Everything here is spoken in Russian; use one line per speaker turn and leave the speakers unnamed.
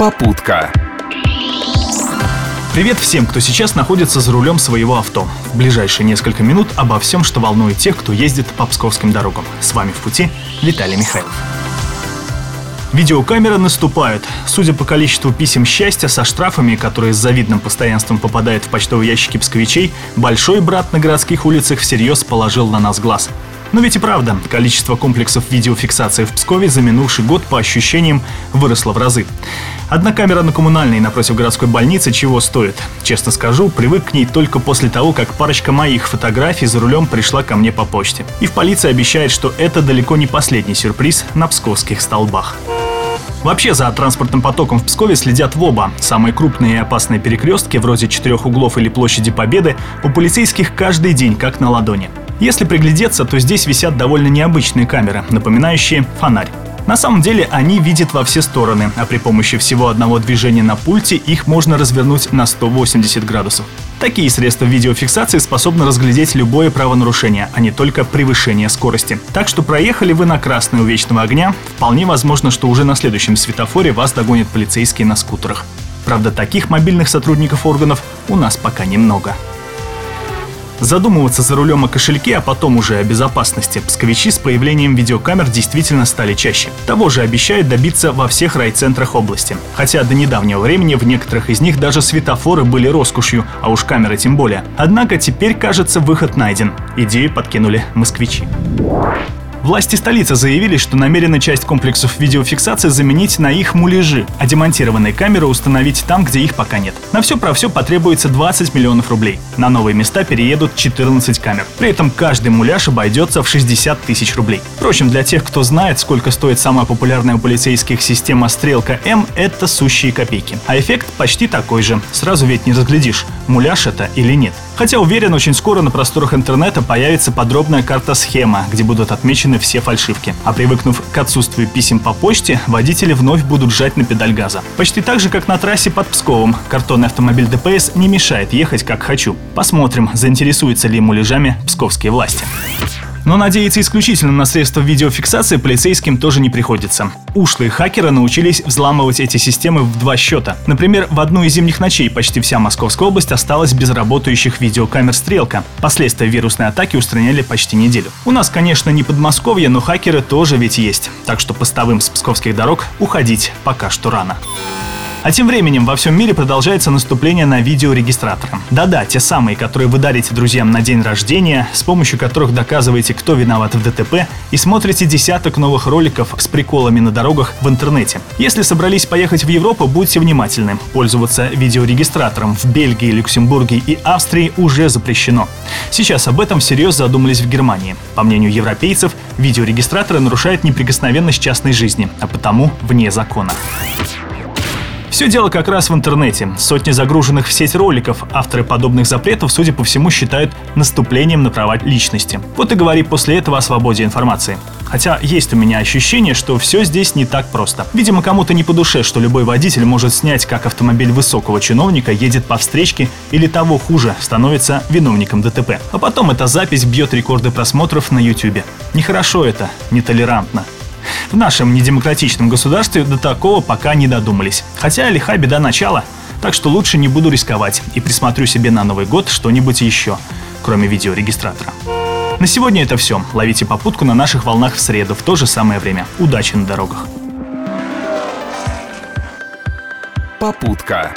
Попутка.
Привет всем, кто сейчас находится за рулем своего авто. В ближайшие несколько минут обо всем, что волнует тех, кто ездит по псковским дорогам. С вами в пути Виталий Михайлов. Видеокамеры наступают. Судя по количеству писем счастья со штрафами, которые с завидным постоянством попадают в почтовые ящики псковичей, большой брат на городских улицах всерьез положил на нас глаз. Но ведь и правда, количество комплексов видеофиксации в Пскове за минувший год по ощущениям выросло в разы. Одна камера на коммунальной напротив городской больницы чего стоит? Честно скажу, привык к ней только после того, как парочка моих фотографий за рулем пришла ко мне по почте. И в полиции обещает, что это далеко не последний сюрприз на псковских столбах. Вообще за транспортным потоком в Пскове следят в оба. Самые крупные и опасные перекрестки, вроде четырех углов или площади Победы, у полицейских каждый день как на ладони. Если приглядеться, то здесь висят довольно необычные камеры, напоминающие фонарь. На самом деле они видят во все стороны, а при помощи всего одного движения на пульте их можно развернуть на 180 градусов. Такие средства видеофиксации способны разглядеть любое правонарушение, а не только превышение скорости. Так что проехали вы на красный у вечного огня, вполне возможно, что уже на следующем светофоре вас догонят полицейские на скутерах. Правда, таких мобильных сотрудников органов у нас пока немного. Задумываться за рулем о кошельке, а потом уже о безопасности псковичи с появлением видеокамер действительно стали чаще. Того же обещают добиться во всех райцентрах области. Хотя до недавнего времени в некоторых из них даже светофоры были роскошью, а уж камеры тем более. Однако теперь, кажется, выход найден. Идею подкинули москвичи. Власти столицы заявили, что намерены часть комплексов видеофиксации заменить на их муляжи, а демонтированные камеры установить там, где их пока нет. На все про все потребуется 20 миллионов рублей. На новые места переедут 14 камер. При этом каждый муляж обойдется в 60 тысяч рублей. Впрочем, для тех, кто знает, сколько стоит самая популярная у полицейских система «Стрелка М», это сущие копейки. А эффект почти такой же. Сразу ведь не разглядишь, муляж это или нет. Хотя уверен, очень скоро на просторах интернета появится подробная карта-схема, где будут отмечены все фальшивки. А привыкнув к отсутствию писем по почте, водители вновь будут жать на педаль газа. Почти так же, как на трассе под Псковом. Картонный автомобиль ДПС не мешает ехать как хочу. Посмотрим, заинтересуются ли ему лежами псковские власти. Но надеяться исключительно на средства видеофиксации полицейским тоже не приходится. Ушлые хакеры научились взламывать эти системы в два счета. Например, в одну из зимних ночей почти вся Московская область осталась без работающих видеокамер «Стрелка». Последствия вирусной атаки устраняли почти неделю. У нас, конечно, не Подмосковье, но хакеры тоже ведь есть. Так что постовым с псковских дорог уходить пока что рано. А тем временем во всем мире продолжается наступление на видеорегистраторы. Да-да, те самые, которые вы дарите друзьям на день рождения, с помощью которых доказываете, кто виноват в ДТП, и смотрите десяток новых роликов с приколами на дорогах в интернете. Если собрались поехать в Европу, будьте внимательны. Пользоваться видеорегистратором в Бельгии, Люксембурге и Австрии уже запрещено. Сейчас об этом всерьез задумались в Германии. По мнению европейцев, видеорегистраторы нарушают неприкосновенность частной жизни, а потому вне закона. Все дело как раз в интернете. Сотни загруженных в сеть роликов авторы подобных запретов, судя по всему, считают наступлением на права личности. Вот и говори после этого о свободе информации. Хотя есть у меня ощущение, что все здесь не так просто. Видимо, кому-то не по душе, что любой водитель может снять, как автомобиль высокого чиновника едет по встречке или того хуже, становится виновником ДТП. А потом эта запись бьет рекорды просмотров на YouTube. Нехорошо это, нетолерантно. В нашем недемократичном государстве до такого пока не додумались. Хотя лиха беда начала, так что лучше не буду рисковать и присмотрю себе на Новый год что-нибудь еще, кроме видеорегистратора. На сегодня это все. Ловите попутку на наших волнах в среду в то же самое время. Удачи на дорогах.
Попутка.